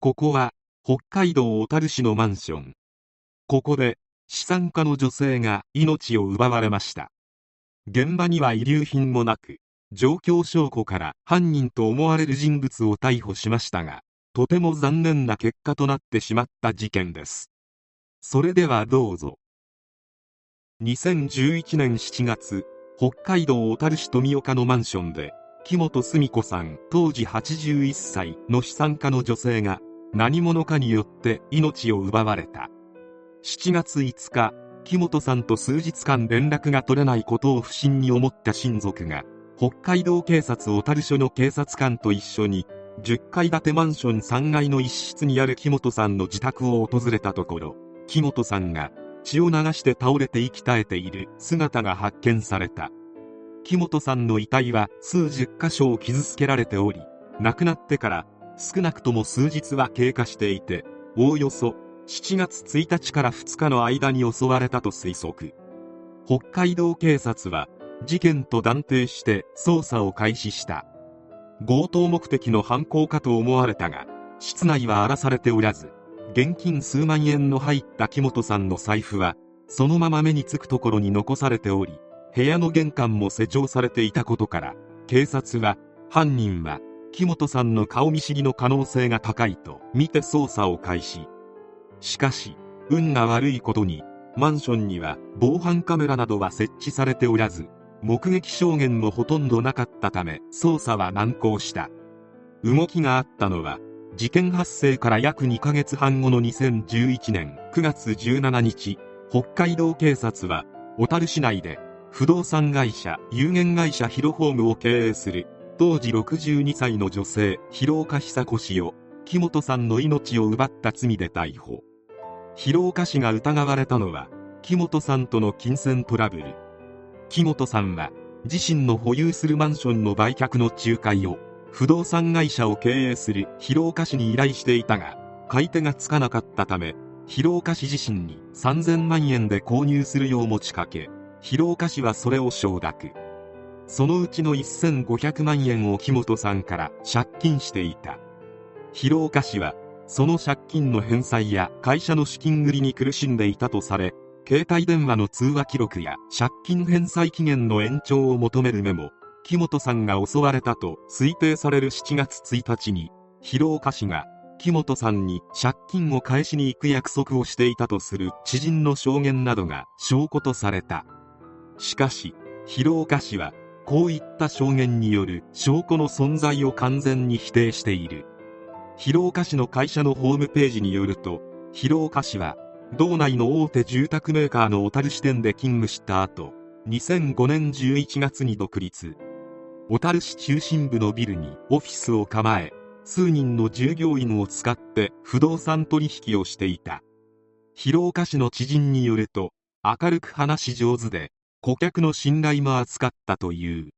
ここは北海道小樽市のマンション。ここで資産家の女性が命を奪われました。現場には遺留品もなく状況証拠から犯人と思われる人物を逮捕しましたがとても残念な結果となってしまった事件です。それではどうぞ。2011年7月北海道小樽市富岡のマンションで木本澄子さん当時81歳の資産家の女性が何者かによって命を奪われた。7月5日木本さんと数日間連絡が取れないことを不審に思った親族が北海道警察小樽署の警察官と一緒に10階建てマンション3階の一室にある木本さんの自宅を訪れたところ木本さんが血を流して倒れて息絶えている姿が発見された。木本さんの遺体は数十箇所を傷つけられており亡くなってから少なくとも数日は経過していておおよそ7月1日から2日の間に襲われたと推測。北海道警察は事件と断定して捜査を開始した。強盗目的の犯行かと思われたが室内は荒らされておらず現金数万円の入った木本さんの財布はそのまま目につくところに残されており部屋の玄関も施錠されていたことから警察は犯人は木本さんの顔見知りの可能性が高いと見て捜査を開始。しかし運が悪いことにマンションには防犯カメラなどは設置されておらず目撃証言もほとんどなかったため捜査は難航した。動きがあったのは事件発生から約2ヶ月半後の2011年9月17日北海道警察は小樽市内で不動産会社有限会社ヒロホームを経営する当時62歳の女性広岡久子氏を木本さんの命を奪った罪で逮捕。広岡氏が疑われたのは木本さんとの金銭トラブル。木本さんは自身の保有するマンションの売却の仲介を不動産会社を経営する広岡市に依頼していたが買い手がつかなかったため広岡市自身に3000万円で購入するよう持ちかけ広岡市はそれを承諾。そのうちの1500万円を木本さんから借金していた。広岡市はその借金の返済や会社の資金繰りに苦しんでいたとされ携帯電話の通話記録や借金返済期限の延長を求めるメモ木本さんが襲われたと推定される7月1日に広岡市が木本さんに借金を返しに行く約束をしていたとする知人の証言などが証拠とされた。しかし広岡市はこういった証言による証拠の存在を完全に否定している。広岡市の会社のホームページによると広岡市は道内の大手住宅メーカーの小樽支店で勤務した後2005年11月に独立。小樽市中心部のビルにオフィスを構え数人の従業員を使って不動産取引をしていた。広岡市の知人によると明るく話し上手で顧客の信頼も厚かったという。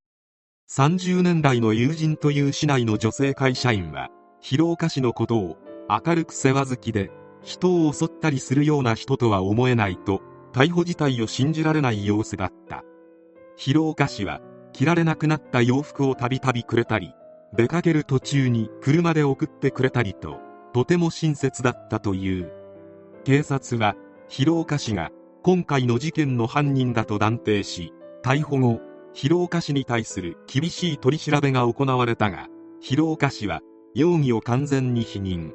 30年来の友人という市内の女性会社員は広岡市のことを明るく世話好きで人を襲ったりするような人とは思えないと逮捕自体を信じられない様子だった。広岡市は着られなくなった洋服をたびたびくれたり出かける途中に車で送ってくれたりととても親切だったという。警察は広岡市が今回の事件の犯人だと断定し逮捕後広岡市に対する厳しい取り調べが行われたが広岡市は容疑を完全に否認。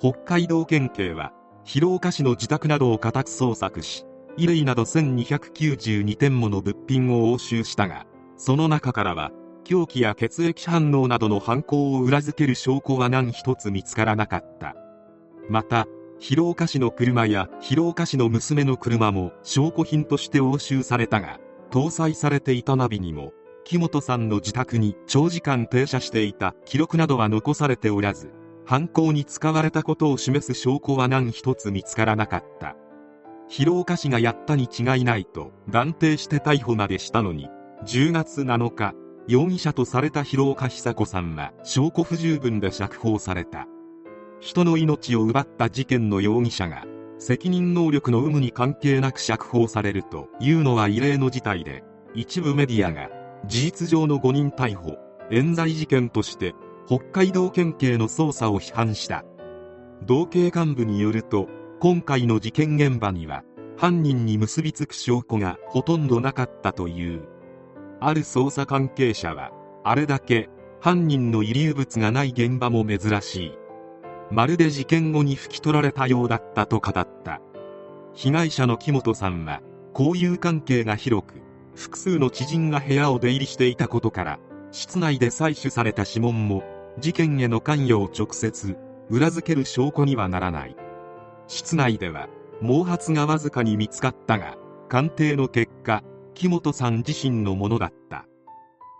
北海道県警は広岡市の自宅などを家宅捜索し衣類など1292点もの物品を押収したがその中からは凶器や血液反応などの犯行を裏付ける証拠は何一つ見つからなかった。また広岡市の車や広岡市の娘の車も証拠品として押収されたが搭載されていたナビにも木本さんの自宅に長時間停車していた記録などは残されておらず犯行に使われたことを示す証拠は何一つ見つからなかった。広岡市がやったに違いないと断定して逮捕までしたのに10月7日容疑者とされた広岡久子さんは証拠不十分で釈放された。人の命を奪った事件の容疑者が責任能力の有無に関係なく釈放されるというのは異例の事態で一部メディアが事実上の誤認逮捕冤罪事件として北海道県警の捜査を批判した。道警幹部によると今回の事件現場には犯人に結びつく証拠がほとんどなかったという。ある捜査関係者はあれだけ犯人の遺留物がない現場も珍しい。まるで事件後に拭き取られたようだったと語った。被害者の木本さんは交友関係が広く複数の知人が部屋を出入りしていたことから室内で採取された指紋も事件への関与を直接裏付ける証拠にはならない。室内では毛髪がわずかに見つかったが鑑定の結果木本さん自身のものだった。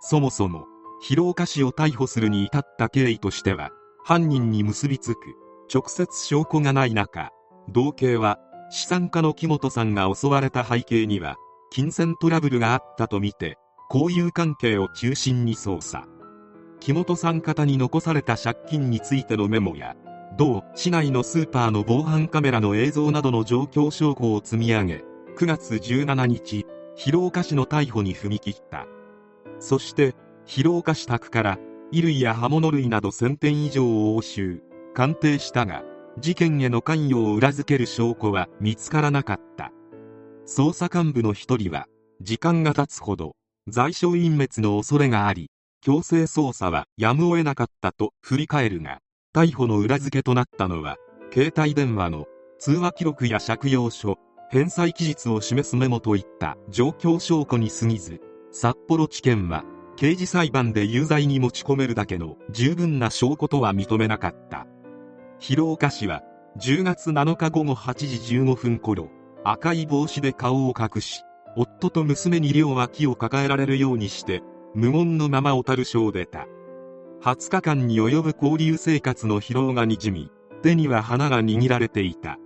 そもそも広岡氏を逮捕するに至った経緯としては犯人に結びつく。直接証拠がない中道警は資産家の木本さんが襲われた背景には金銭トラブルがあったとみて交友関係を中心に捜査。木本さん方に残された借金についてのメモや同市内のスーパーの防犯カメラの映像などの状況証拠を積み上げ9月17日広岡市の逮捕に踏み切った。そして広岡市宅から衣類や刃物類など1000点以上を押収鑑定したが事件への関与を裏付ける証拠は見つからなかった。捜査幹部の一人は時間が経つほど在所隠滅の恐れがあり強制捜査はやむを得なかったと振り返るが逮捕の裏付けとなったのは携帯電話の通話記録や借用書返済期日を示すメモといった状況証拠に過ぎず札幌地検は刑事裁判で有罪に持ち込めるだけの十分な証拠とは認めなかった。広岡市は10月7日午後8時15分頃赤い帽子で顔を隠し夫と娘に両脇を抱えられるようにして無言のまま小樽署を出た。20日間に及ぶ交流生活の疲労がにじみ手には花が握られていた。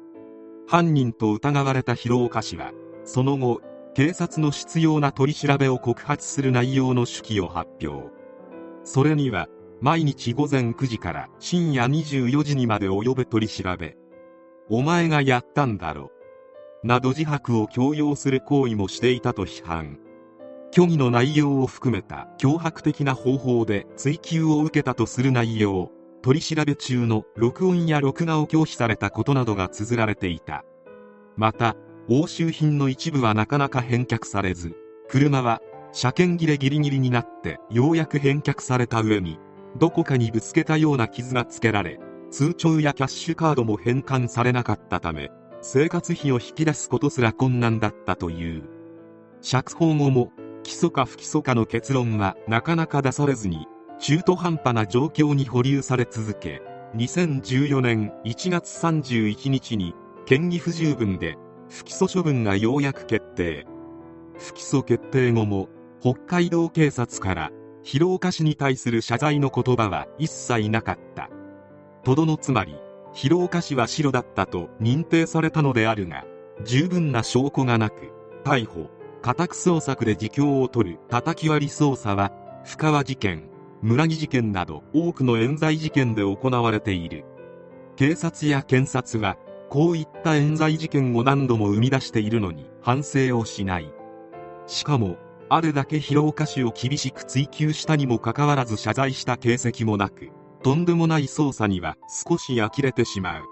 犯人と疑われた広岡氏はその後警察の必要な取り調べを告発する内容の手記を発表。それには毎日午前9時から深夜24時にまで及ぶ取り調べ。お前がやったんだろ。など自白を強要する行為もしていたと批判。虚偽の内容を含めた脅迫的な方法で追及を受けたとする内容取り調べ中の録音や録画を拒否されたことなどが綴られていた。また押収品の一部はなかなか返却されず車は車検切れギリギリになってようやく返却された上にどこかにぶつけたような傷がつけられ通帳やキャッシュカードも返還されなかったため生活費を引き出すことすら困難だったという。釈放後も起訴か不起訴かの結論はなかなか出されずに中途半端な状況に保留され続け2014年1月31日に嫌疑不十分で不起訴処分がようやく決定。不起訴決定後も北海道警察から広岡市に対する謝罪の言葉は一切なかった。とどのつまり広岡市は白だったと認定されたのであるが十分な証拠がなく逮捕家宅捜索で自供を取る叩き割り捜査は深川事件村木事件など多くの冤罪事件で行われている。警察や検察はこういった冤罪事件を何度も生み出しているのに反省をしない。しかもあれだけ広岡市を厳しく追及したにもかかわらず謝罪した形跡もなくとんでもない捜査には少し呆れてしまう。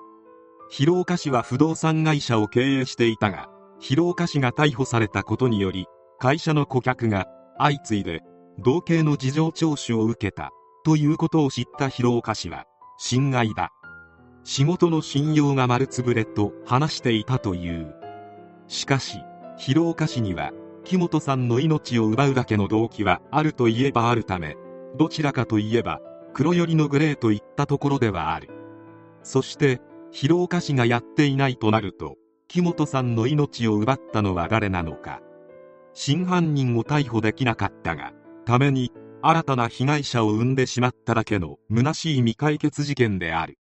広岡市は不動産会社を経営していたが広岡市が逮捕されたことにより会社の顧客が相次いで同系の事情聴取を受けたということを知った広岡市は侵害だ。仕事の信用が丸つぶれと話していたという。しかし広岡市には木本さんの命を奪うだけの動機はあるといえばあるためどちらかといえば黒寄りのグレーといったところではある。そして広岡市がやっていないとなると木本さんの命を奪ったのは誰なのか。真犯人を逮捕できなかったがために新たな被害者を生んでしまっただけの虚しい未解決事件である。